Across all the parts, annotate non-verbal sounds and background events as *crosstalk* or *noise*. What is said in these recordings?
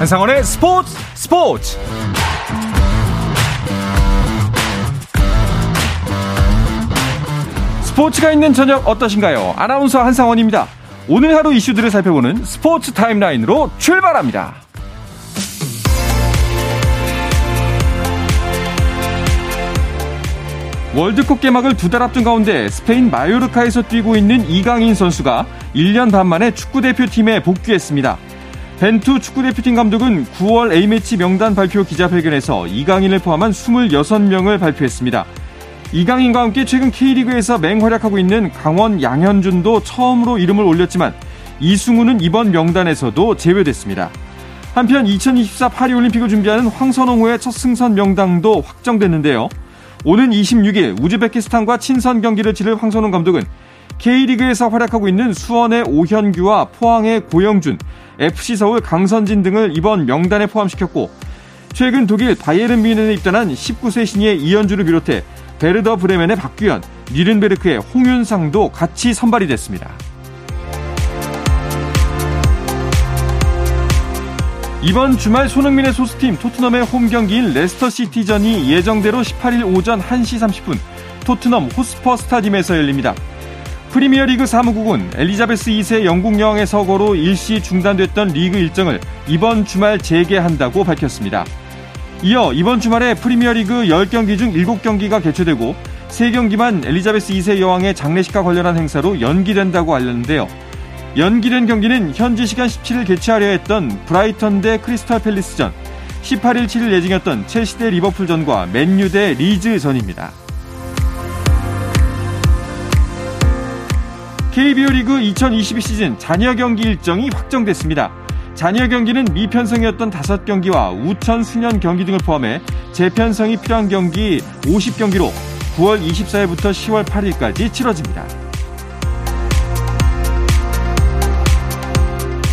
한상원의 스포츠 스포츠 스포츠가 있는 저녁 어떠신가요? 아나운서 한상원입니다. 오늘 하루 이슈들을 살펴보는 스포츠 타임라인으로 출발합니다. 월드컵 개막을 두 달 앞둔 가운데 스페인 마요르카에서 뛰고 있는 이강인 선수가 1년 반 만에 축구대표팀에 복귀했습니다. 벤투 축구대표팀 감독은 9월 A매치 명단 발표 기자회견에서 이강인을 포함한 26명을 발표했습니다. 이강인과 함께 최근 K리그에서 맹활약하고 있는 강원 양현준도 처음으로 이름을 올렸지만 이승우는 이번 명단에서도 제외됐습니다. 한편 2024 파리올림픽을 준비하는 황선홍호의 첫 승선 명당도 확정됐는데요. 오는 26일 우즈베키스탄과 친선 경기를 치를 황선홍 감독은 K리그에서 활약하고 있는 수원의 오현규와 포항의 고영준, FC 서울 강성진 등을 이번 명단에 포함시켰고 최근 독일 바이에른 뮌헨에 입단한 19세 신예 이현주를 비롯해 베르더 브레멘의 박규현, 뉘른베르크의 홍윤상도 같이 선발이 됐습니다. 이번 주말 손흥민의 소속팀 토트넘의 홈 경기인 레스터 시티전이 예정대로 18일 오전 1시 30분 토트넘 홋스퍼 스타디움에서 열립니다. 프리미어리그 사무국은 엘리자베스 2세 영국 여왕의 서거로 일시 중단됐던 리그 일정을 이번 주말 재개한다고 밝혔습니다. 이어 이번 주말에 프리미어리그 10경기 중 7경기가 개최되고 3경기만 엘리자베스 2세 여왕의 장례식과 관련한 행사로 연기된다고 알렸는데요. 연기된 경기는 현지 시간 17일 개최하려 했던 브라이턴 대 크리스탈 팰리스전, 18일 7일 예정이었던 첼시 대 리버풀전과 맨유 대 리즈전입니다. KBO 리그 2022 시즌 잔여 경기 일정이 확정됐습니다. 잔여 경기는 미편성이었던 5경기와 우천 수년 경기 등을 포함해 재편성이 필요한 경기 50경기로 9월 24일부터 10월 8일까지 치러집니다.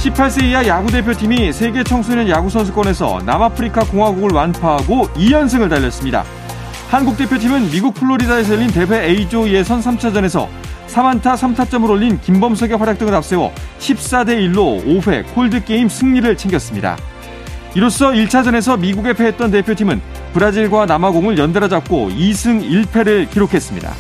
18세 이하 야구 대표팀이 세계 청소년 야구 선수권에서 남아프리카 공화국을 완파하고 2연승을 달렸습니다. 한국 대표팀은 미국 플로리다에서 열린 대회 A조 예선 3차전에서 3안타 3타점을 올린 김범석의 활약 등을 앞세워 14대 1로 5회 콜드게임 승리를 챙겼습니다. 이로써 1차전에서 미국에 패했던 대표팀은 브라질과 남아공을 연달아 잡고 2승 1패를 기록했습니다.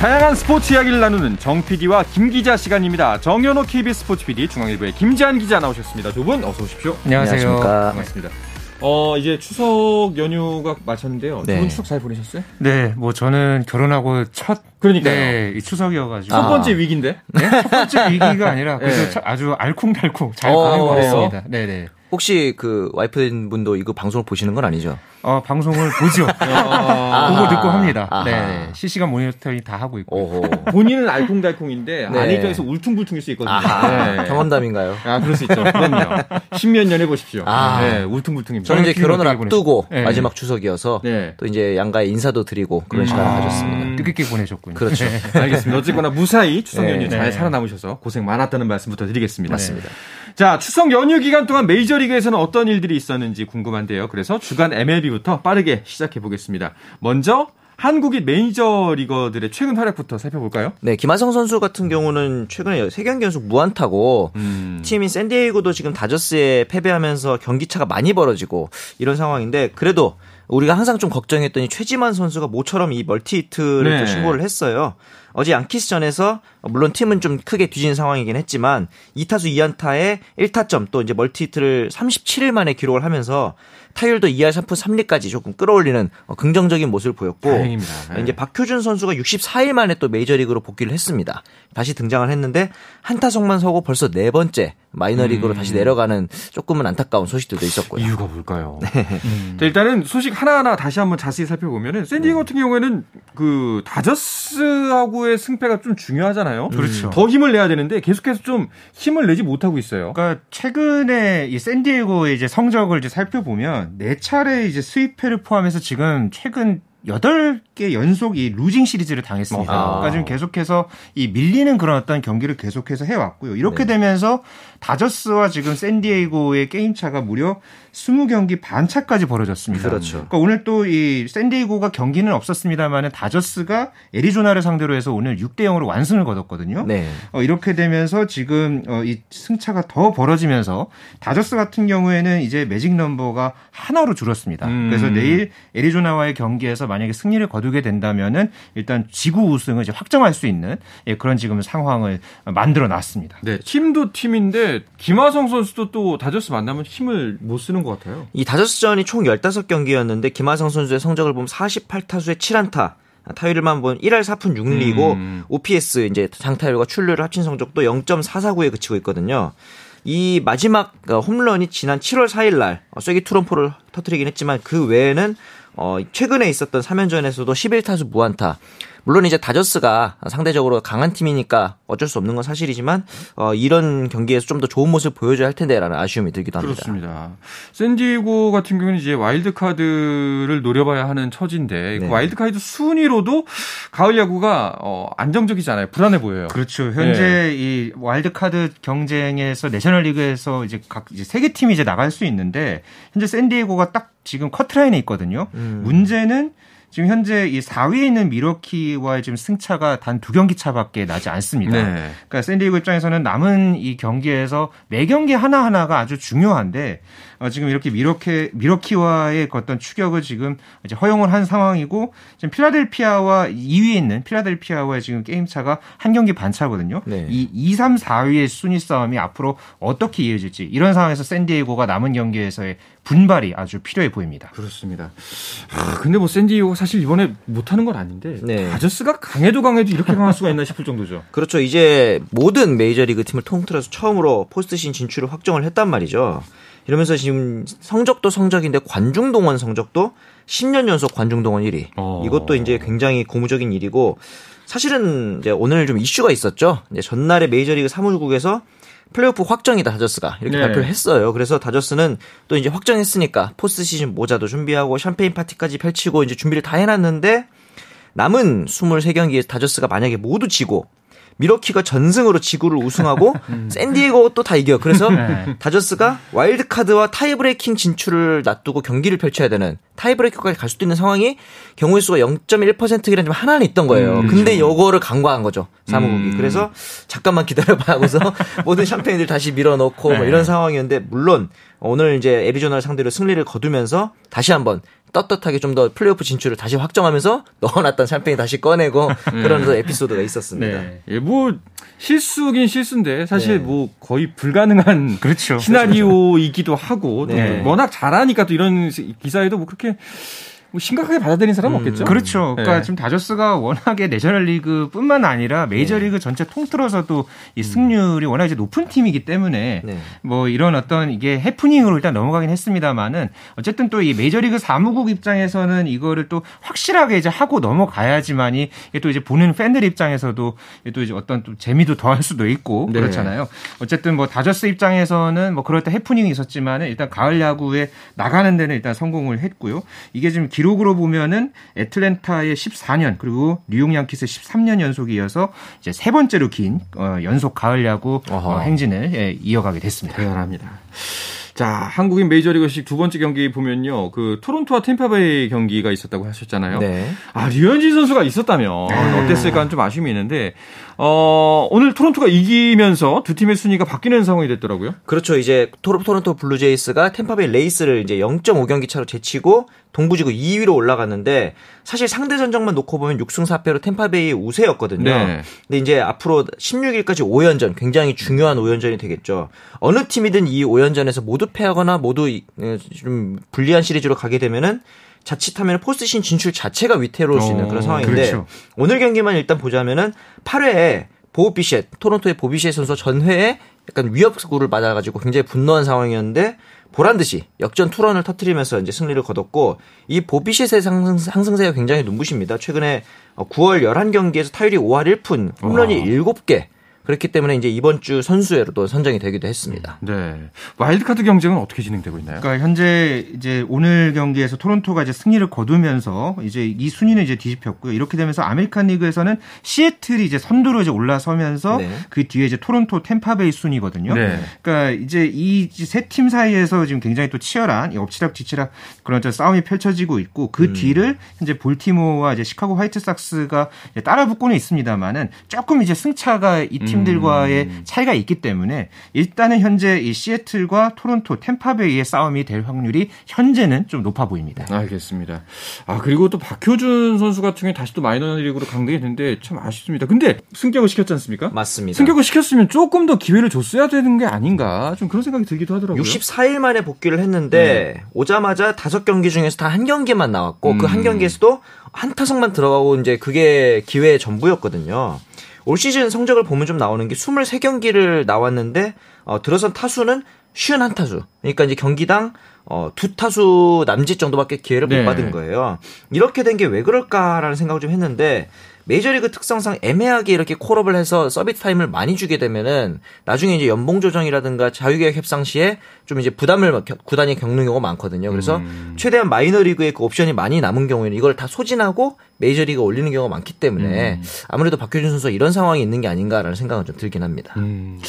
다양한 스포츠 이야기를 나누는 정 PD와 김 기자 시간입니다. 정현호 KBS 스포츠 PD, 중앙일보의 김지한 기자 나오셨습니다. 두 분 어서 오십시오. 안녕하세요. 반갑습니다. 어, 이제 추석 연휴가 마쳤는데요. 네. 두분 추석 잘 보내셨어요? 네, 뭐 저는 결혼하고 첫 그러니까 네, 추석이어가지고 첫 번째 아. 위기인데? 네, 첫 번째 위기가 아니라 *laughs* 그래서 네. 아주 알콩달콩 잘 어, 보내고 왔습니다. 네, 네. 혹시 그 와이프 분도 이거 방송을 보시는 건 아니죠? 어, 방송을 보죠. 어, *laughs* 보고 듣고 합니다. 아하. 네. 실시간 모니터링 다 하고 있고. 오호. *laughs* 본인은 알콩달콩인데 네. 아내 입장에서 울퉁불퉁일 수 있거든요. 네. 경험담인가요? 아, 그럴 수 있죠. 그럼요. *laughs* 십몇 년 해보십시오. 아. 네, 울퉁불퉁입니다. 저는 이제 결혼을 앞두고 네. 마지막 추석이어서 네. 또 이제 양가의 인사도 드리고 그런 음. 시간을 가졌습니다. 음. 뜻깊게 보내셨군요. 그렇죠. 네. 알겠습니다. 어쨌거나 무사히 추석 연휴 잘 살아남으셔서 고생 많았다는 말씀부터 드리겠습니다. 맞습니다. 자, 추석 연휴 기간 동안 메이저리그에서는 어떤 일들이 있었는지 궁금한데요. 그래서 주간 MLB부터 빠르게 시작해 보겠습니다. 먼저 한국인 메이저리거들의 최근 활약부터 살펴볼까요? 네, 김하성 선수 같은 경우는 최근에 3경기 연속 무안타고 음. 팀인 샌디에이고도 지금 다저스에 패배하면서 경기차가 많이 벌어지고 이런 상황인데 그래도 우리가 항상 좀 걱정했더니 최지만 선수가 모처럼 이 멀티 히트를 네. 또 신고를 했어요. 어제 양키스전에서 물론 팀은 좀 크게 뒤진 상황이긴 했지만 2타수 2안타에 1타점 또 이제 멀티히트를 37일 만에 기록을 하면서 타율도 2할 3푼 3리까지 조금 끌어올리는 어, 긍정적인 모습을 보였고 다행입니다. 네. 이제 박효준 선수가 64일 만에 또 메이저리그로 복귀를 했습니다. 다시 등장을 했는데 한 타석만 서고 벌써 네 번째 마이너리그로 음. 다시 내려가는 조금은 안타까운 소식들도 있었고요. 이유가 뭘까요? *laughs* 네. 음. 일단은 소식 하나하나 다시 한번 자세히 살펴보면은 샌디에 네. 같은 경우에는 그 다저스하고 의 승패가 좀 중요하잖아요. 그렇죠. 더 힘을 내야 되는데 계속해서 좀 힘을 내지 못하고 있어요. 그러니까 최근에 이 샌디에고의 이제 성적을 이제 살펴보면 네 차례 이제 수입회를 포함해서 지금 최근 8개 연속 이 루징 시리즈를 당했습니다. 아. 그러니까 지금 계속해서 이 밀리는 그런 어떤 경기를 계속해서 해왔고요. 이렇게 네. 되면서 다저스와 지금 샌디에이고의 게임 차가 무려 20경기 반차까지 벌어졌습니다. 그렇죠. 그러니까 오늘 또 이 샌디에이고가 경기는 없었습니다만은 다저스가 애리조나를 상대로 해서 오늘 6대 0으로 완승을 거뒀거든요. 네. 어, 이렇게 되면서 지금 어, 이 승차가 더 벌어지면서 다저스 같은 경우에는 이제 매직 넘버가 하나로 줄었습니다. 음. 그래서 내일 애리조나와의 경기에서 만약에 승리를 거두게 된다면은 일단 지구 우승을 이제 확정할 수 있는 예, 그런 지금 상황을 만들어 놨습니다. 네. 팀도 팀인데 김하성 선수도 또 다저스 만나면 힘을 못 쓰는 것 같아요. 이 다저스전이 총 15경기였는데 김하성 선수의 성적을 보면 48타수에 7안타 타율만 보면 1할 4푼 6리고 음. OPS 이제 장타율과 출루를 합친 성적도 0.449에 그치고 있거든요. 이 마지막 어, 홈런이 지난 7월 4일 날 어, 쐐기 투런포를 터트리긴 했지만 그 외에는 어 최근에 있었던 3연전에서도 11타수 무안타 물론 이제 다저스가 상대적으로 강한 팀이니까 어쩔 수 없는 건 사실이지만 어, 이런 경기에서 좀 더 좋은 모습 을 보여줘야 할 텐데라는 아쉬움이 들기도 합니다. 그렇습니다. 샌디에고 같은 경우는 이제 와일드 카드를 노려봐야 하는 처지인데 그 네. 그 와일드 카드 순위로도 가을 야구가 어, 안정적이잖아요. 불안해 보여요. 그렇죠. 현재 네. 이 와일드 카드 경쟁에서 내셔널리그에서 이제 각 이제 세개 팀이 이제 나갈 수 있는데 현재 샌디에고가 딱 지금 커트라인에 있거든요. 음. 문제는 지금 현재 이 4위에 있는 밀워키와의 지금 승차가 단 두 경기 차밖에 나지 않습니다. 네. 그러니까 샌디에고 입장에서는 남은 이 경기에서 매 경기 하나 하나가 아주 중요한데 어, 지금 이렇게 밀워키 밀워키와의 어떤 추격을 지금 이제 허용을 한 상황이고 지금 필라델피아와 2위에 있는 필라델피아와의 지금 게임 차가 한 경기 반 차거든요. 네. 이 2, 3, 4위의 순위 싸움이 앞으로 어떻게 이어질지 이런 상황에서 샌디에고가 남은 경기에서의 분발이 아주 필요해 보입니다. 그렇습니다. 아, 근데 뭐 샌디에고가 사실 이번에 못하는 건 아닌데 네. 다저스가 강해도 강해도 이렇게 강할 수가 있나 싶을 정도죠. *laughs* 그렇죠. 이제 모든 메이저리그 팀을 통틀어서 처음으로 포스트시즌 진출을 확정을 했단 말이죠. 이러면서 지금 성적도 성적인데 관중 동원 성적도 10년 연속 관중 동원 1위. 어. 이것도 이제 굉장히 고무적인 일이고 사실은 이제 오늘 좀 이슈가 있었죠. 이제 전날에 메이저리그 사무국에서 플레이오프 확정이다 다저스가 이렇게 네. 발표를 했어요. 그래서 다저스는 또 이제 확정했으니까 포스트 시즌 모자도 준비하고 샴페인 파티까지 펼치고 이제 준비를 다 해놨는데 남은 23경기에 다저스가 만약에 모두 지고 밀워키가 전승으로 지구를 우승하고 *laughs* 음. 샌디에고 또 다 이겨. 그래서 네. 다저스가 와일드카드와 타이브레이킹 진출을 놔두고 경기를 펼쳐야 되는 타이브레이커까지 갈 수도 있는 상황이 경우의 수가 0.1%이라는 좀 하나는 있던 거예요. 음, 근데 그렇죠. 요거를 간과한 거죠. 사무국이. 음. 그래서 잠깐만 기다려봐 하고서 *laughs* 모든 샴페인들 다시 밀어넣고 뭐 네. 뭐 이런 상황이었는데 물론 오늘 이제 애리조나를 상대로 승리를 거두면서 다시 한번 떳떳하게 좀 더 플레이오프 진출을 다시 확정하면서 *laughs* 넣어놨던 샴페인 다시 꺼내고 네. *laughs* 그런 에피소드가 있었습니다. 네. 예, 뭐 실수긴 실수인데 사실 네. 뭐 거의 불가능한 *laughs* 그렇죠. 시나리오이기도 하고 네. 워낙 잘하니까 또 이런 기사에도 뭐 그렇게 뭐 심각하게 받아들인 사람 은 음, 없겠죠. 그렇죠. 그러니까 네. 지금 다저스가 워낙에 내셔널리그뿐만 아니라 메이저리그 전체 통틀어서도 이 음. 승률이 워낙 이제 높은 팀이기 때문에 네. 뭐 이런 어떤 이게 해프닝으로 일단 넘어가긴 했습니다만은 어쨌든 또 이 메이저리그 사무국 입장에서는 이거를 또 확실하게 이제 하고 넘어가야지만이 또 이제 보는 팬들 입장에서도 또 이제 어떤 또 재미도 더할 수도 있고 네. 그렇잖아요. 어쨌든 뭐 다저스 입장에서는 뭐 그럴 때 해프닝이 있었지만은 일단 가을 야구에 나가는 데는 일단 성공을 했고요. 이게 지금 기록 으로 보면은 애틀랜타의 14년 그리고 뉴욕 양키스의 13년 연속이 이어서 이제 세 번째로 긴 어, 연속 가을 야구 어, 행진을 예, 이어가게 됐습니다. 대단합니다. 자, 한국인 메이저리거 소식 두 번째 경기 보면요. 그 토론토와 탬파베이 경기가 있었다고 하셨잖아요. 네. 아, 류현진 선수가 있었다면 네. 어땠을까 좀 아쉬움이 있는데 어, 오늘 토론토가 이기면서 두 팀의 순위가 바뀌는 상황이 됐더라고요. 그렇죠. 이제 토론토 블루제이스가 탬파베이 레이스를 이제 0.5경기 차로 제치고 동부지구 2위로 올라갔는데 사실 상대 전적만 놓고 보면 6승 4패로 템파베이 우세였거든요. 네. 근데 이제 앞으로 16일까지 5연전 굉장히 중요한 5연전이 되겠죠. 어느 팀이든 이 5연전에서 모두 패하거나 모두 좀 불리한 시리즈로 가게 되면은 자칫하면 포스트신 진출 자체가 위태로울 수 있는 그런 어, 상황인데 그렇죠. 오늘 경기만 일단 보자면은 8회에 보비셋 토론토의 보비셋 선수 전회에 약간 위협구를 맞아가지고 굉장히 분노한 상황이었는데 보란 듯이 역전 투런을 터트리면서 이제 승리를 거뒀고 이 보 비셋의 상승세가 굉장히 눈부십니다. 최근에 9월 11경기에서 타율이 5할 1푼, 홈런이 와. 7개, 그렇기 때문에 이제 이번 주 선수로도 선정이 되기도 했습니다. 네. 와일드카드 경쟁은 어떻게 진행되고 있나요? 그러니까 현재 이제 오늘 경기에서 토론토가 이제 승리를 거두면서 이제 이 순위는 이제 뒤집혔고요. 이렇게 되면서 아메리칸 리그에서는 시애틀이 이제 선두로 이제 올라서면서 네. 그 뒤에 이제 토론토 탬파베이 순이거든요. 네. 그러니까 이제 이 세 팀 사이에서 지금 굉장히 또 치열한 엎치락 뒤치락 그런 싸움이 펼쳐지고 있고 그 음. 뒤를 현재 볼티모어와 이제 시카고 화이트삭스가 따라붙고는 있습니다만은 조금 이제 승차가 이팀 들과의 음. 차이가 있기 때문에 일단은 현재 이 시애틀과 토론토 템파베이의 싸움이 될 확률이 현재는 좀 높아 보입니다. 알겠습니다. 아 그리고 또 박효준 선수 같은 경우에 다시 또 마이너리그로 강등했는데 참 아쉽습니다. 근데 승격을 시켰지 않습니까? 맞습니다. 승격을 시켰으면 조금 더 기회를 줬어야 되는 게 아닌가 좀 그런 생각이 들기도 하더라고요. 64일 만에 복귀를 했는데 네. 오자마자 다섯 경기 중에서 단한 경기만 나왔고 음. 그한 경기에서도 한 타석만 들어가고 이제 그게 기회의 전부였거든요. 올 시즌 성적을 보면 좀 나오는 게 23경기를 나왔는데 어, 들어선 타수는 51타수. 그러니까 이제 경기당 어, 두 타수 남짓 정도밖에 기회를 네. 못 받은 거예요. 이렇게 된 게 왜 그럴까라는 생각을 좀 했는데 메이저리그 특성상 애매하게 이렇게 콜업을 해서 서비스 타임을 많이 주게 되면은 나중에 이제 연봉 조정이라든가 자유계약 협상 시에 좀 이제 부담을 구단이 겪는 경우가 많거든요. 그래서 음. 최대한 마이너리그의 그 옵션이 많이 남은 경우에는 이걸 다 소진하고 메이저리그 올리는 경우가 많기 때문에 음. 아무래도 박효준 선수가 이런 상황이 있는 게 아닌가라는 생각은 좀 들긴 합니다. 음.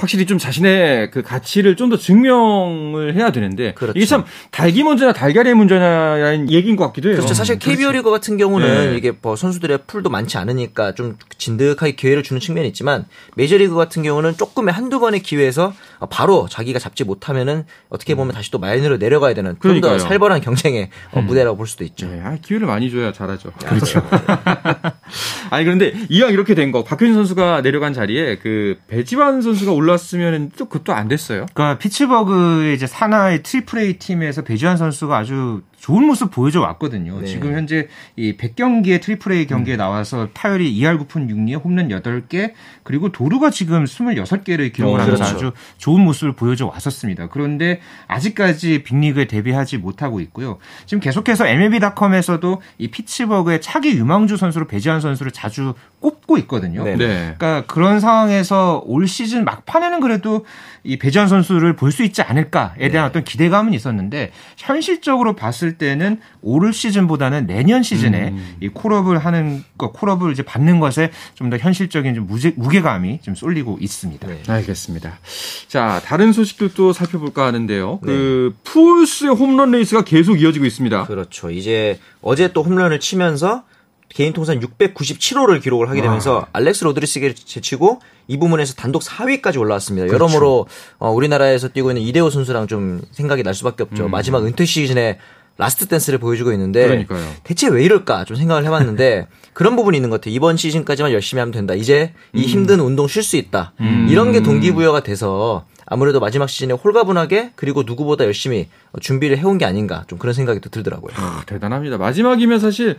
확실히 좀 자신의 그 가치를 좀 더 증명을 해야 되는데 그렇죠. 이게 참 달기 먼저냐 달걀의 문제냐라는 얘기인 것 같기도 해요. 그렇죠. 사실 KBO 그렇죠. 리그 같은 경우는 네. 이게 뭐 선수들의 풀도 많지 않으니까 좀 진득하게 기회를 주는 측면이 있지만 메이저리그 같은 경우는 조금의 한두 번의 기회에서 바로 자기가 잡지 못하면은 어떻게 보면 음. 다시 또 마이너로 내려가야 되는 좀 더 살벌한 경쟁의 어, 음. 무대라고 볼 수도 있죠. 네. 아, 기회를 많이 줘야 잘하죠. 그렇죠. *laughs* 아니 그런데 이왕 이렇게 된 거 박효준 선수가 내려간 자리에 그 배지환 선수가 올랐으면 또 그것도 안 됐어요. 그러니까 피츠버그의 이제 산하의 triple A 팀에서 배지환 선수가 아주 좋은 모습 보여줘 왔거든요. 네. 지금 현재 이 100경기의 triple A 경기에 음. 나와서 타율이 2할 9푼 6리에 홈런 8개 그리고 도루가 지금 26개를 기록을 어, 하면서 그렇죠. 아주 좋은 모습을 보여줘 왔었습니다. 그런데 아직까지 big league에 데뷔하지 못하고 있고요. 지금 계속해서 MLB.com에서도 이 피츠버그의 차기 유망주 선수로 배지환 선수를 자주 꼽고 있거든요. 네. 네. 그러니까 그런 상황에서 올 시즌 막판에는 그래도 이 배지환 선수를 볼 수 있지 않을까에 대한 네. 어떤 기대감은 있었는데 현실적으로 봤을 때는 올 시즌보다는 내년 시즌에 음. 이 call-up을 하는 거 call-up을 이제 받는 것에 좀 더 현실적인 좀 무게, 무게감이 좀 쏠리고 있습니다. 네. 알겠습니다. 자 다른 소식들도 살펴볼까 하는데요. 네. 그 푸홀스의 홈런 레이스가 계속 이어지고 있습니다. 그렇죠. 이제 어제 또 홈런을 치면서 개인 통산 697호를 기록을 하게 되면서 와. 알렉스 로드리게스를 제치고 이 부문에서 단독 4위까지 올라왔습니다. 그렇죠. 여러모로 어, 우리나라에서 뛰고 있는 이대호 선수랑 좀 생각이 날 수밖에 없죠. 음. 마지막 은퇴 시즌에 last dance를 보여주고 있는데 그러니까요. 대체 왜 이럴까 좀 생각을 해봤는데 *laughs* 그런 부분이 있는 것 같아요. 이번 시즌까지만 열심히 하면 된다. 이제 이 음. 힘든 운동 쉴 수 있다. 음. 이런 게 동기부여가 돼서 아무래도 마지막 시즌에 홀가분하게 그리고 누구보다 열심히 준비를 해온 게 아닌가 좀 그런 생각이 또 들더라고요. 아, 대단합니다. 마지막이면 사실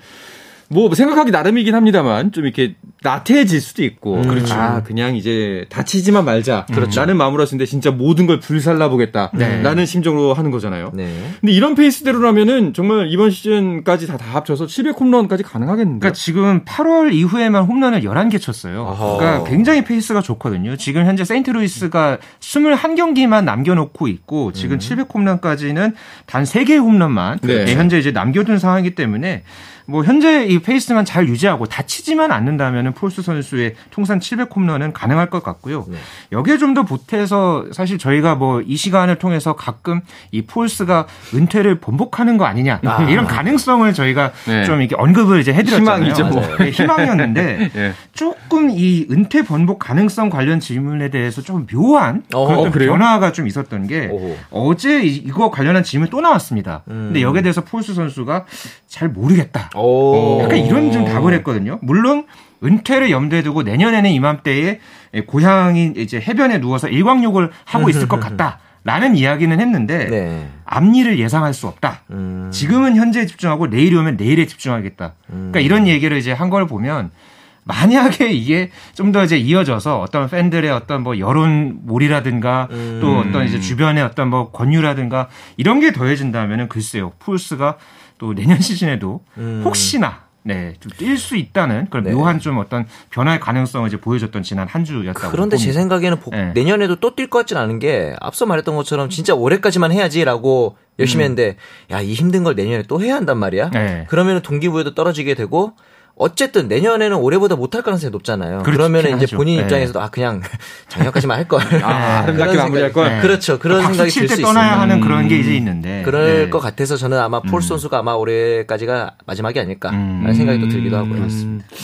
뭐 생각하기 나름이긴 합니다만 좀 이렇게 나태해질 수도 있고 음, 그렇죠. 아 그냥 이제 다치지만 말자 그렇죠. 라는 마음으로 하시는데 진짜 모든 걸 불살라 보겠다 네. 라는 심정으로 하는 거잖아요. 네. 근데 이런 페이스대로라면은 정말 이번 시즌까지 다, 다 합쳐서 700 홈런까지 가능하겠는데. 그러니까 지금 8월 이후에만 홈런을 11개 쳤어요. 아하. 그러니까 굉장히 페이스가 좋거든요. 지금 현재 세인트루이스가 21경기만 남겨놓고 있고 지금 음. 700 홈런까지는 단 3개의 홈런만 네. 현재 이제 남겨둔 상황이기 때문에 뭐 현재 이 페이스만 잘 유지하고 다치지만 않는다면은 푸홀스 선수의 통산 700 홈런은 가능할 것 같고요. 네. 여기에 좀 더 보태서 사실 저희가 뭐 이 시간을 통해서 가끔 이 푸홀스가 은퇴를 번복하는 거 아니냐 아. 이런 가능성을 저희가 네. 좀 이렇게 언급을 이제 해드렸잖아요. 희망이죠. 뭐. 네, 희망이었는데 네. *laughs* 조금 이 은퇴 번복 가능성 관련 질문에 대해서 좀 묘한 어, 그런 변화가 좀 있었던 게 오. 어제 이거 관련한 질문 또 나왔습니다. 음. 근데 여기에 대해서 푸홀스 선수가 잘 모르겠다. 오. 약간 이런 좀 답을 했거든요. 물론 은퇴를 염두에 두고 내년에는 이맘때에 고향인 이제 해변에 누워서 일광욕을 하고 있을 것 같다. *laughs* 라는 이야기는 했는데 네. 앞일을 예상할 수 없다. 음. 지금은 현재에 집중하고 내일이 오면 내일에 집중하겠다. 음. 그러니까 이런 얘기를 이제 한 걸 보면 만약에 이게 좀 더 이제 이어져서 어떤 팬들의 어떤 뭐 여론 몰이라든가 음. 또 어떤 이제 주변의 어떤 뭐 권유라든가 이런 게 더해진다면은 글쎄요. 폴스가 또 내년 시즌에도 음. 혹시나 네, 좀 뛸 수 있다는 그런 네. 묘한 좀 어떤 변화의 가능성을 이제 보여줬던 지난 한 주였다고. 그런데. 제 생각에는 복, 네. 내년에도 또 뛸 것 같지는 않은 게 앞서 말했던 것처럼 진짜 올해까지만 해야지라고 열심히 음. 했는데 야 이 힘든 걸 내년에 또 해야 한단 말이야. 네. 그러면 동기부여도 떨어지게 되고 어쨌든 내년에는 올해보다 못할 가능성이 높잖아요. 그러면 이제 본인 네. 입장에서도 아 그냥 *laughs* 작년까지만 할 걸. 아, *laughs* 아름답게 마무리할 걸. 네. 그렇죠. 그런 생각이 들 수 있어요. 떠나야 하는 음. 그런 게 이제 있는데. 그럴 네. 것 같아서 저는 아마 폴 음. 선수가 아마 올해까지가 마지막이 아닐까라는 음. 생각이 또 들기도 하고요. 음. 네.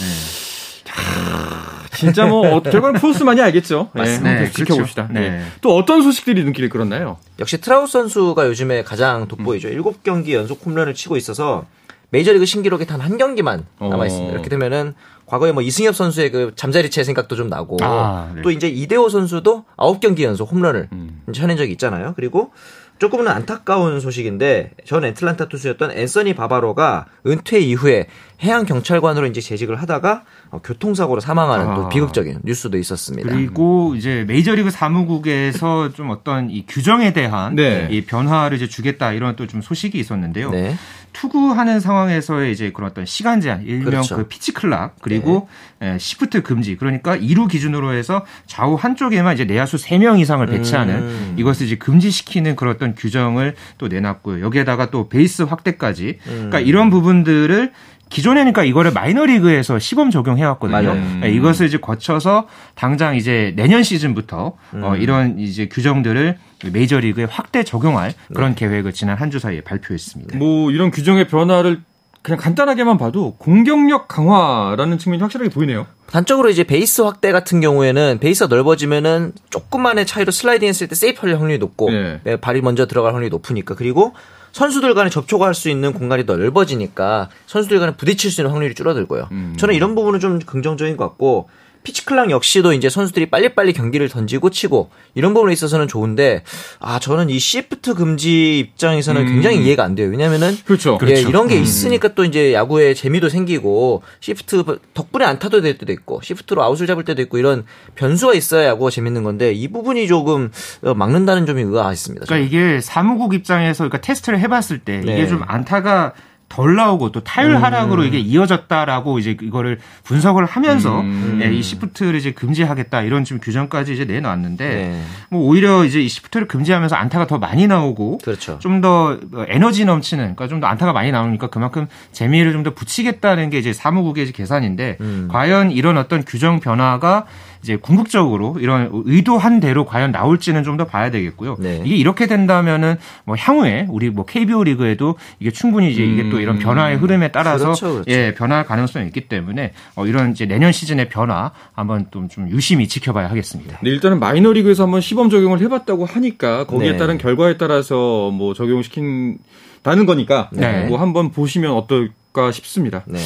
진짜 뭐 어, 결과는 푸홀스만이 *laughs* 알겠죠. 네, 맞습니다. 네, 네, 지켜봅시다. 그렇죠. 네. 또 어떤 소식들이 눈길을 끌었나요? 역시 트라웃 선수가 요즘에 가장 돋보이죠. 음. 7경기 연속 홈런을 치고 있어서 메이저리그 신기록에 단 한 경기만 남아 있습니다. 이렇게 되면은 과거에 뭐 이승엽 선수의 그 잠자리채 생각도 좀 나고 아, 네. 또 이제 이대호 선수도 9경기 연속 홈런을 음. 쳐낸 적이 있잖아요. 그리고 조금은 안타까운 소식인데 전 애틀란타 투수였던 앤서니 바르바로가 은퇴 이후에 해양 경찰관으로 이제 재직을 하다가 어, 교통사고로 사망하는 아. 또 비극적인 뉴스도 있었습니다. 그리고 이제 메이저리그 사무국에서 *laughs* 좀 어떤 이 규정에 대한 네. 이 변화를 이제 주겠다 이런 또 좀 소식이 있었는데요. 네. 투구하는 상황에서의 이제 그런 어떤 시간 제한, 일명 그렇죠. 그 pitch clock 그리고 네. 예, shift 금지. 그러니까 2루 기준으로 해서 좌우 한쪽에만 이제 내야수 3명 이상을 배치하는 음. 이것을 이제 금지시키는 그런 어떤 규정을 또 내놨고요. 여기에다가 또 베이스 확대까지. 음. 그러니까 이런 부분들을 기존에니까 그러니까 이거를 마이너리그에서 시범 적용해 왔거든요. 음. 이것을 이제 거쳐서 당장 이제 내년 시즌부터 어, 음. 어, 이런 이제 규정들을 메이저리그에 확대 적용할 그런 네. 계획을 지난 한 주 사이에 발표했습니다. 뭐 이런 규정의 변화를 그냥 간단하게만 봐도 공격력 강화라는 측면이 확실하게 보이네요. 단적으로 이제 베이스 확대 같은 경우에는 베이스가 넓어지면은 조금만의 차이로 슬라이딩 했을 때 세이프할 확률이 높고 네. 발이 먼저 들어갈 확률이 높으니까 그리고 선수들 간에 접촉할 수 있는 공간이 넓어지니까 선수들 간에 부딪힐 수 있는 확률이 줄어들고요. 음. 저는 이런 부분은 좀 긍정적인 것 같고 pitch clock 역시도 이제 선수들이 빨리빨리 경기를 던지고 치고 이런 부분에 있어서는 좋은데 아 저는 이 shift 금지 입장에서는 음. 굉장히 이해가 안 돼요. 왜냐면은 그렇죠. 예, 그렇죠. 이런 게 음. 있으니까 또 이제 야구에 재미도 생기고 shift 덕분에 안타도 될 때도 있고 shift로 아웃을 잡을 때도 있고 이런 변수가 있어야 야구가 재밌는 건데 이 부분이 조금 막는다는 점이 의아했습니다. 그러니까 이게 사무국 입장에서 그러니까 테스트를 해봤을 때 네. 이게 좀 안타가 덜 나오고 또 타율 음. 하락으로 음. 이게 이어졌다라고 이제 이거를 분석을 하면서 음. 예, 이 시프트를 이제 금지하겠다 이런 좀 규정까지 이제 내놨는데 네. 뭐 오히려 이제 이 시프트를 금지하면서 안타가 더 많이 나오고 그렇죠. 좀 더 에너지 넘치는 그러니까 좀 더 안타가 많이 나오니까 그만큼 재미를 좀 더 붙이겠다는 게 이제 사무국의 계산인데 음. 과연 이런 어떤 규정 변화가 이제 궁극적으로 이런 의도한 대로 과연 나올지는 좀 더 봐야 되겠고요. 네. 이게 이렇게 된다면은 뭐 향후에 우리 뭐 KBO 리그에도 이게 충분히 이제 이게 또 이런 음. 변화의 흐름에 따라서 그렇죠, 그렇죠. 예 변화할 가능성이 있기 때문에 어 이런 이제 내년 시즌의 변화 한번 좀, 좀 유심히 지켜봐야 하겠습니다. 네, 일단은 마이너리그에서 한번 시범 적용을 해봤다고 하니까 거기에 네. 따른 결과에 따라서 뭐 적용시킨다는 거니까 네. 뭐 한번 보시면 어떨까 싶습니다. 네.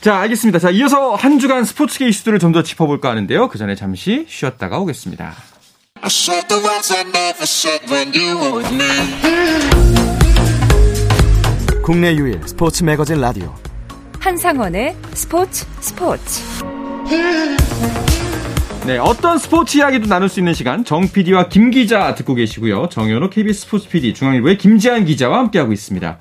자, 알겠습니다. 자, 이어서 한 주간 스포츠계 이슈들을 좀 더 짚어볼까 하는데요. 그 전에 잠시 쉬었다가 오겠습니다. 국내 유일 스포츠 매거진 라디오 한상원의 스포츠 스포츠 네, 어떤 스포츠 이야기도 나눌 수 있는 시간 정 PD와 김 기자 듣고 계시고요. 정현호 KBS 스포츠 PD 중앙일보의 김지한 기자와 함께하고 있습니다.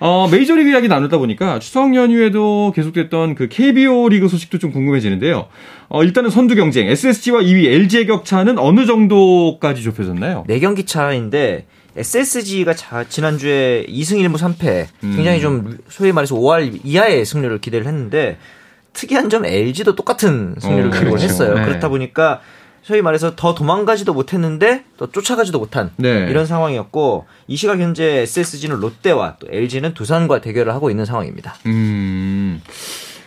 어, 메이저리그 이야기 나누다 보니까 추석 연휴에도 계속됐던 그 KBO 리그 소식도 좀 궁금해지는데요. 어, 일단은 선두 경쟁 SSG와 2위 LG의 격차는 어느 정도까지 좁혀졌나요? 4경기 차인데 SSG가 자, 지난주에 2승 1무 3패 굉장히 좀 소위 말해서 5할 이하의 승률을 기대를 했는데 특이한 점 LG도 똑같은 승률을 어, 기록을 그렇죠. 했어요. 네. 그렇다 보니까 소위 말해서 더 도망가지도 못했는데 또 쫓아가지도 못한 네. 이런 상황이었고 이 시각 현재 SSG는 롯데와 또 LG는 두산과 대결을 하고 있는 상황입니다. 음.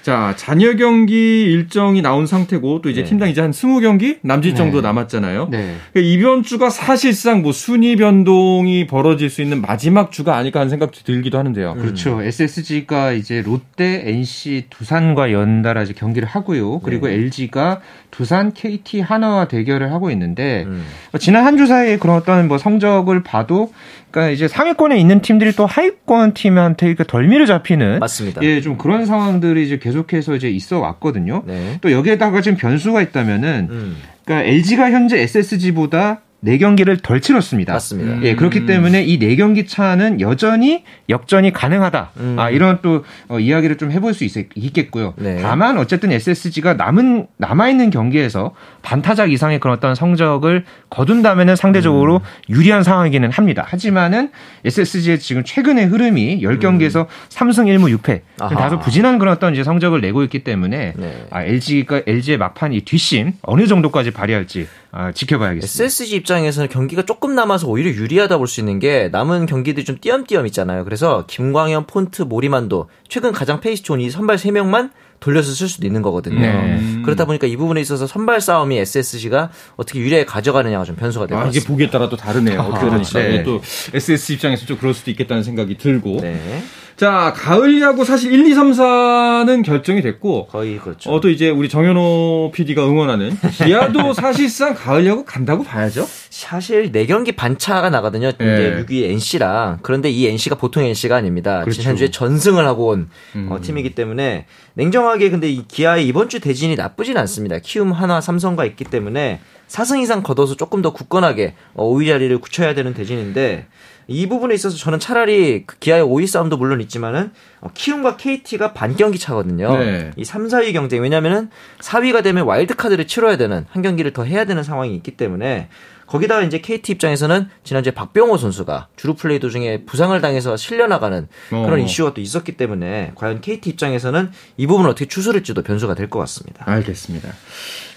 자, 잔여 경기 일정이 나온 상태고 또 이제 네. 팀당 이제 한 20경기 남짓 정도 네. 남았잖아요. 네. 그러니까 이번 주가 사실상 뭐 순위 변동이 벌어질 수 있는 마지막 주가 아닐까 하는 생각도 들기도 하는데요. 음. 그렇죠. SSG가 이제 롯데, NC, 두산과 연달아 이제 경기를 하고요. 그리고 네. LG가 두산, KT, 하나와 대결을 하고 있는데 음. 지난 한 주 사이에 그런 어떤 뭐 성적을 봐도 그러니까 이제 상위권에 있는 팀들이 또 하위권 팀한테 덜 미를 잡히는 맞습니다. 예, 좀 그런 상황들이 이제 계속해서 이제 있어 왔거든요. 네. 또 여기에다가 지금 변수가 있다면은 음. 그러니까 LG가 현재 SSG보다 4경기를 덜 치렀습니다. 맞습니다. 예, 그렇기 때문에 이 4경기 차는 여전히 역전이 가능하다. 음. 아, 이런 또 어, 이야기를 좀 해볼 수 있, 겠고요 네. 다만 어쨌든 SSG가 남은 남아 있는 경기에서 반타작 이상의 그런 어떤 성적을 거둔다면은 상대적으로 음. 유리한 상황이기는 합니다. 하지만은 SSG의 지금 최근의 흐름이 10경기에서 음. 3승 1무 6패. 다소 부진한 그런 어떤 이제 성적을 내고 있기 때문에 네. 아, LG가 LG의 막판 이 뒷심 어느 정도까지 발휘할지 아, 지켜봐야겠습니다. SSG 입장에서는 경기가 조금 남아서 오히려 유리하다 볼 수 있는 게 남은 경기들이 좀 띄엄띄엄 있잖아요. 그래서 김광현, 폰트, 모리만도 최근 가장 페이스 좋은 이 선발 3명만 돌려서 쓸 수도 있는 거거든요. 네. 그렇다 보니까 이 부분에 있어서 선발 싸움이 SSG가 어떻게 유리하게 가져가느냐가 좀 변수가 될 것 아, 같습니다. 이게 보기에 따라 또 다르네요. 어떻게 아, 되니까. 네. 또 SS 입장에서 좀 그럴 수도 있겠다는 생각이 들고. 네. 자, 가을 야구 사실 1, 2, 3, 4는 결정이 됐고 거의 그렇죠. 어, 또 이제 우리 정현호 PD가 응원하는 기아도 *laughs* 사실상 가을 야구 간다고 봐야죠. 사실 4경기 반차가 나거든요. 네. 이제 6위 NC랑. 그런데 이 NC가 보통 NC가 아닙니다. 그렇죠. 지난주에 전승을 하고 온 음. 어, 팀이기 때문에 냉정하게 근데 이 기아의 이번 주 대진이 나쁘진 않습니다. 키움 하나 삼성과 있기 때문에 4승 이상 거둬서 조금 더 굳건하게 5위 어, 자리를 굳혀야 되는 대진인데 이 부분에 있어서 저는 차라리 그 기아의 5위 싸움도 물론 있지만은 어, 키움과 KT가 반경기 차거든요. 네. 이 3, 4위 경쟁 왜냐면은 4위가 되면 와일드 카드를 치러야 되는 한 경기를 더 해야 되는 상황이 있기 때문에 거기다가 이제 KT 입장에서는 지난주에 박병호 선수가 주루 플레이 도중에 부상을 당해서 실려나가는 그런 어. 이슈가 또 있었기 때문에 과연 KT 입장에서는 이 부분을 어떻게 추스릴지도 변수가 될 것 같습니다. 알겠습니다.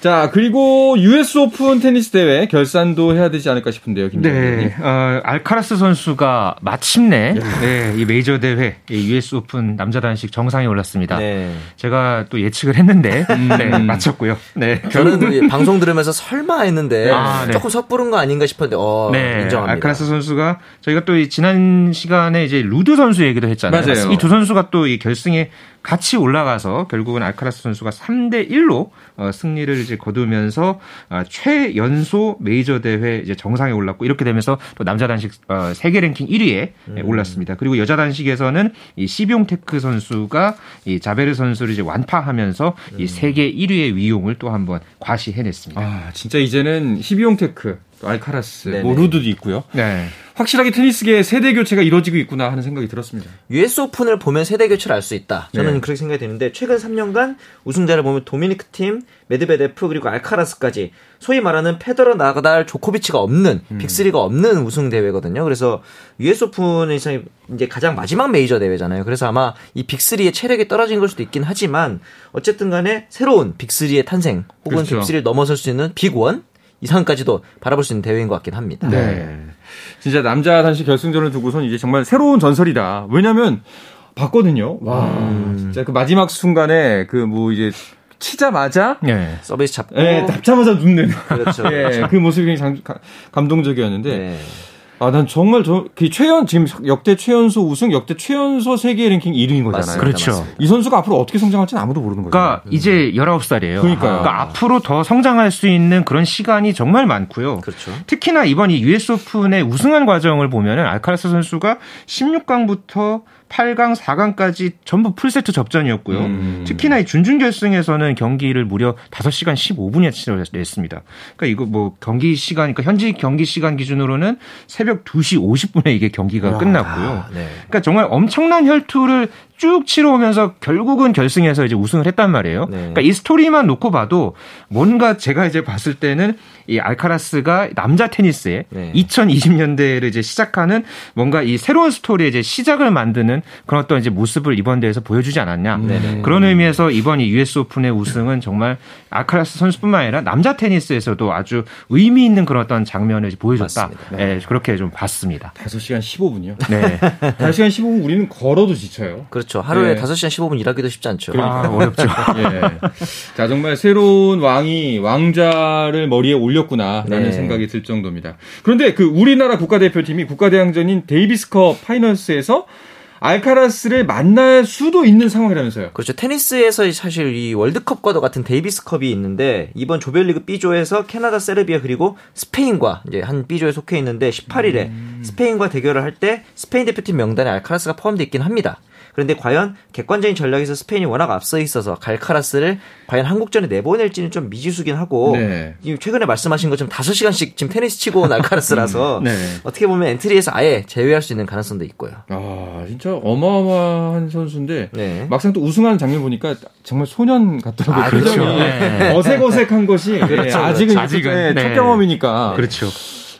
자, 그리고 US 오픈 테니스 대회 결산도 해야 되지 않을까 싶은데요, 김대현 네. 어, 알카라스 선수가 마침내 네, 이 메이저 대회 이 US 오픈 남자 단식 정상에 올랐습니다. 네. 제가 또 예측을 했는데 음. 네, 맞췄고요. 네. 저는 방송 들으면서 설마 했는데 아, 네. 조금 섣부른 거 아닌가 싶었는데 어, 네. 인정합니다. 알카라스 선수가 저희가 또 지난 시간에 이제 루드 선수 얘기도 했잖아요. 이 두 선수가 또 이 결승에 같이 올라가서 결국은 알카라스 선수가 3대 1로 어, 승리를 이제 거두면서 어, 최연소 메이저 대회 이제 정상에 올랐고 이렇게 되면서 또 남자 단식 어, 세계 랭킹 1위에 음. 올랐습니다. 그리고 여자 단식에서는 이 시비옹테크 선수가 이 자베르 선수를 이제 완파하면서 음. 이 세계 1위의 위용을 또 한번 과시해냈습니다. 아 진짜 이제는 시비옹테크 알카라스, 네네. 뭐 루드도 있고요. 네. 확실하게 테니스계 세대 교체가 이루어지고 있구나 하는 생각이 들었습니다. US 오픈을 보면 세대 교체를 알 수 있다. 저는 네. 그렇게 생각이 드는데 최근 3년간 우승자를 보면 도미니크 팀, 메드베데프 그리고 알카라스까지 소위 말하는 페더러 나가달 조코비치가 없는 음. 빅3가 없는 우승 대회거든요. 그래서 US 오픈은 이제 가장 마지막 메이저 대회잖아요. 그래서 아마 이 빅3의 체력이 떨어진 걸 수도 있긴 하지만 어쨌든 간에 새로운 빅3의 탄생 혹은 그렇죠. 빅3를 넘어설 수 있는 빅1 이상까지도 바라볼 수 있는 대회인 것 같긴 합니다. 네. 진짜 남자 단식 결승전을 두고선 이제 정말 새로운 전설이다. 왜냐면 봤거든요. 와, 음. 진짜 그 마지막 순간에 그 뭐 이제 치자마자 네. 서비스 잡고 네, 잡자마자 눕는 그렇죠, *laughs* 예, 그렇죠. 그 모습이 굉장히 감동적이었는데 네. 아, 난 정말 저, 그 최연, 지금 역대 최연소 우승, 역대 최연소 세계 랭킹 1위인 거잖아요. 맞습니다. 그렇죠. 이 선수가 앞으로 어떻게 성장할지는 아무도 모르는 거죠. 그러니까 음. 이제 19살이에요. 그러니까요. 그러니까 앞으로 더 성장할 수 있는 그런 시간이 정말 많고요. 그렇죠. 특히나 이번 이 US 오픈의 우승한 과정을 보면은 알카라스 선수가 16강부터 8강, 4강까지 전부 풀세트 접전이었고요. 음. 특히나 이 준준 결승에서는 경기를 무려 5시간 15분에 치러냈습니다. 그러니까 이거 뭐 경기 시간, 그러니까 현지 경기 시간 기준으로는 새벽 2시 50분에 이게 경기가 와, 끝났고요. 네. 그러니까 정말 엄청난 혈투를 쭉 치러오면서 결국은 결승에서 이제 우승을 했단 말이에요. 네. 그러니까 이 스토리만 놓고 봐도 뭔가 제가 이제 봤을 때는 이 알카라스가 남자 테니스에 네. 2020년대를 이제 시작하는 뭔가 이 새로운 스토리의 이제 시작을 만드는 그런 어떤 이제 모습을 이번 대회에서 보여주지 않았냐. 네. 그런 의미에서 이번 이 US 오픈의 우승은 정말 알카라스 선수뿐만 아니라 남자 테니스에서도 아주 의미 있는 그런 어떤 장면을 보여줬다. 네. 그렇게 좀 봤습니다. 5시간 15분이요? 네. *laughs* 5시간 15분 우리는 걸어도 지쳐요. 그렇죠. 그렇죠. 하루에 예. 5시간 15분 일하기도 쉽지 않죠. 아, 어렵죠. *laughs* 예. 자, 정말 새로운 왕이 왕좌를 머리에 올렸구나라는 네. 생각이 들 정도입니다. 그런데 그 우리나라 국가대표팀이 국가대항전인 데이비스컵 파이널스에서 알카라스를 만날 수도 있는 상황이라면서요. 그렇죠. 테니스에서 사실 이 월드컵과도 같은 데이비스컵이 있는데 이번 조별리그 B조에서 캐나다, 세르비아 그리고 스페인과 이제 한 B조에 속해 있는데 18일에 음. 스페인과 대결을 할 때 스페인 대표팀 명단에 알카라스가 포함되어 있긴 합니다. 그런데 과연 객관적인 전략에서 스페인이 워낙 앞서 있어서 갈카라스를 과연 한국전에 내보낼지는 좀 미지수긴 하고 네. 최근에 말씀하신 것처럼 5시간씩 지금 테니스 치고 온 알카라스라서 *laughs* 네. 어떻게 보면 엔트리에서 아예 제외할 수 있는 가능성도 있고요. 아 진짜 어마어마한 선수인데 네. 막상 또 우승하는 장면 보니까 정말 소년 같더라고요. 아, 그렇죠. 네. 어색어색한 것이 그렇죠. 아직은, 아직은 첫 경험이니까. 그렇죠.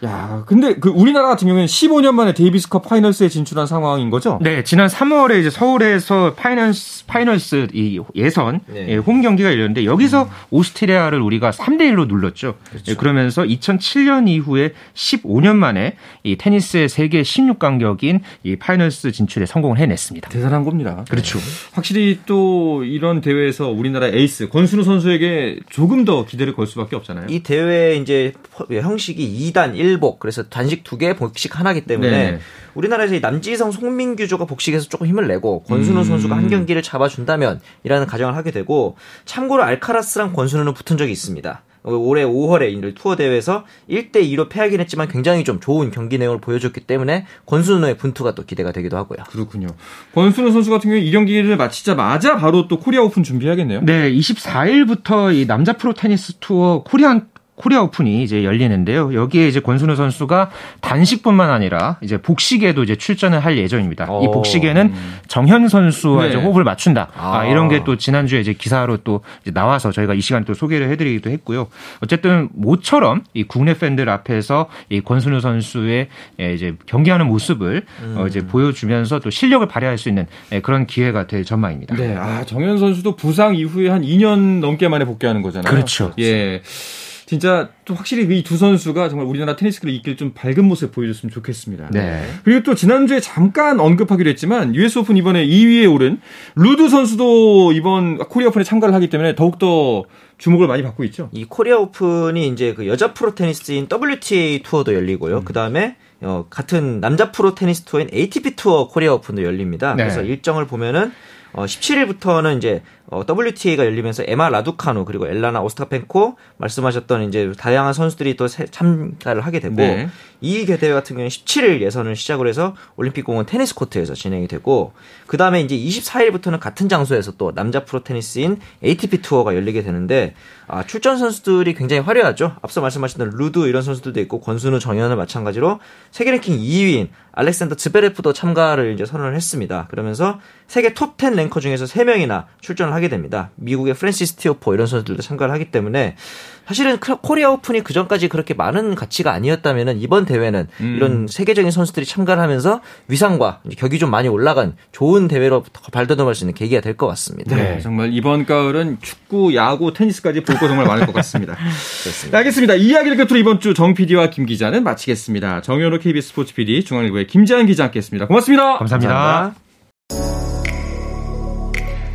야, 근데 그 우리나라 같은 경우에는 15년 만에 데이비스컵 파이널스에 진출한 상황인 거죠? 네, 지난 3월에 이제 서울에서 파이널스 파이널스 이 예선 네. 예, 홈 경기가 열렸는데 여기서 음. 오스트리아를 우리가 3대 1로 눌렀죠. 그렇죠. 예, 그러면서 2007년 이후에 15년 만에 이 테니스의 세계 16강격인 이 파이널스 진출에 성공을 해냈습니다. 대단한 겁니다. 그렇죠. 네. 확실히 또 이런 대회에서 우리나라 에이스 권순우 선수에게 조금 더 기대를 걸 수밖에 없잖아요. 이 대회 이제 형식이 2단 1복 그래서 단식 두 개, 복식 하나기 때문에 네. 우리나라에서 이 남지성, 송민규조가 복식에서 조금 힘을 내고 권순우 음. 선수가 한 경기를 잡아준다면이라는 가정을 하게 되고 참고로 알카라스랑 권순우는 붙은 적이 있습니다. 올해 5월에 투어 대회에서 1대 2로 패하긴 했지만 굉장히 좀 좋은 경기 내용을 보여줬기 때문에 권순우의 분투가 또 기대가 되기도 하고요. 그렇군요. 권순우 선수 같은 경우에 이 경기를 마치자마자 바로 또 코리아 오픈 준비해야겠네요. 네, 24일부터 이 남자 프로 테니스 투어 코리안 코리아 오픈이 이제 열리는데요. 여기에 이제 권순우 선수가 단식뿐만 아니라 이제 복식에도 이제 출전을 할 예정입니다. 오. 이 복식에는 음. 정현 선수와 네. 이제 호흡을 맞춘다. 아. 아, 이런 게 또 지난주에 이제 기사로 또 이제 나와서 저희가 이 시간 또 소개를 해드리기도 했고요. 어쨌든 모처럼 이 국내 팬들 앞에서 이 권순우 선수의 예, 이제 경기하는 모습을 음. 어 이제 보여주면서 또 실력을 발휘할 수 있는 예, 그런 기회가 될 전망입니다. 네, 아 정현 선수도 부상 이후에 한 2년 넘게 만에 복귀하는 거잖아요. 그렇죠. 예. 진짜 또 확실히 이 두 선수가 정말 우리나라 테니스계를 이끌 좀 밝은 모습 보여줬으면 좋겠습니다. 네. 그리고 또 지난주에 잠깐 언급하기도 했지만 US 오픈 이번에 2위에 오른 루드 선수도 이번 코리아 오픈에 참가를 하기 때문에 더욱더 주목을 많이 받고 있죠. 이 코리아 오픈이 이제 그 여자 프로 테니스인 WTA 투어도 열리고요. 음. 그 다음에 어, 같은 남자 프로 테니스 투어인 ATP 투어 코리아 오픈도 열립니다. 네. 그래서 일정을 보면은 어, 17일부터는 이제 어, WTA가 열리면서 에마 라두카노 그리고 옐레나 오스타펜코 말씀하셨던 이제 다양한 선수들이 또 참가를 하게 되고 네. 이 대회 같은 경우는 17일 예선을 시작을 해서 올림픽 공원 테니스 코트에서 진행이 되고 그 다음에 이제 24일부터는 같은 장소에서 또 남자 프로 테니스인 ATP 투어가 열리게 되는데 아, 출전 선수들이 굉장히 화려하죠. 앞서 말씀하셨던 루드 이런 선수들도 있고 권순우 정현은 마찬가지로 세계 랭킹 2위인 알렉산더 즈베레프도 참가를 이제 선언을 했습니다. 그러면서 세계 톱 10 랭커 중에서 3명이나 출전을 하게 됩니다. 미국의 프랜시스 티오포 이런 선수들도 참가를 하기 때문에 사실은 코리아 오픈이 그 전까지 그렇게 많은 가치가 아니었다면은 이번 대회는 음. 이런 세계적인 선수들이 참가를 하면서 위상과 격이 좀 많이 올라간 좋은 대회로 발돋움할 수 있는 계기가 될 것 같습니다. 네, 정말 이번 가을은 축구, 야구, 테니스까지 볼 거 정말 많을 것 같습니다. *laughs* 네, 알겠습니다. 이야기를 끝으로 이번 주 정 PD와 김 기자는 마치겠습니다. 정현호 KBS 스포츠 PD, 중앙일보의 김재환 기자 함께했습니다. 고맙습니다. 감사합니다. 감사합니다.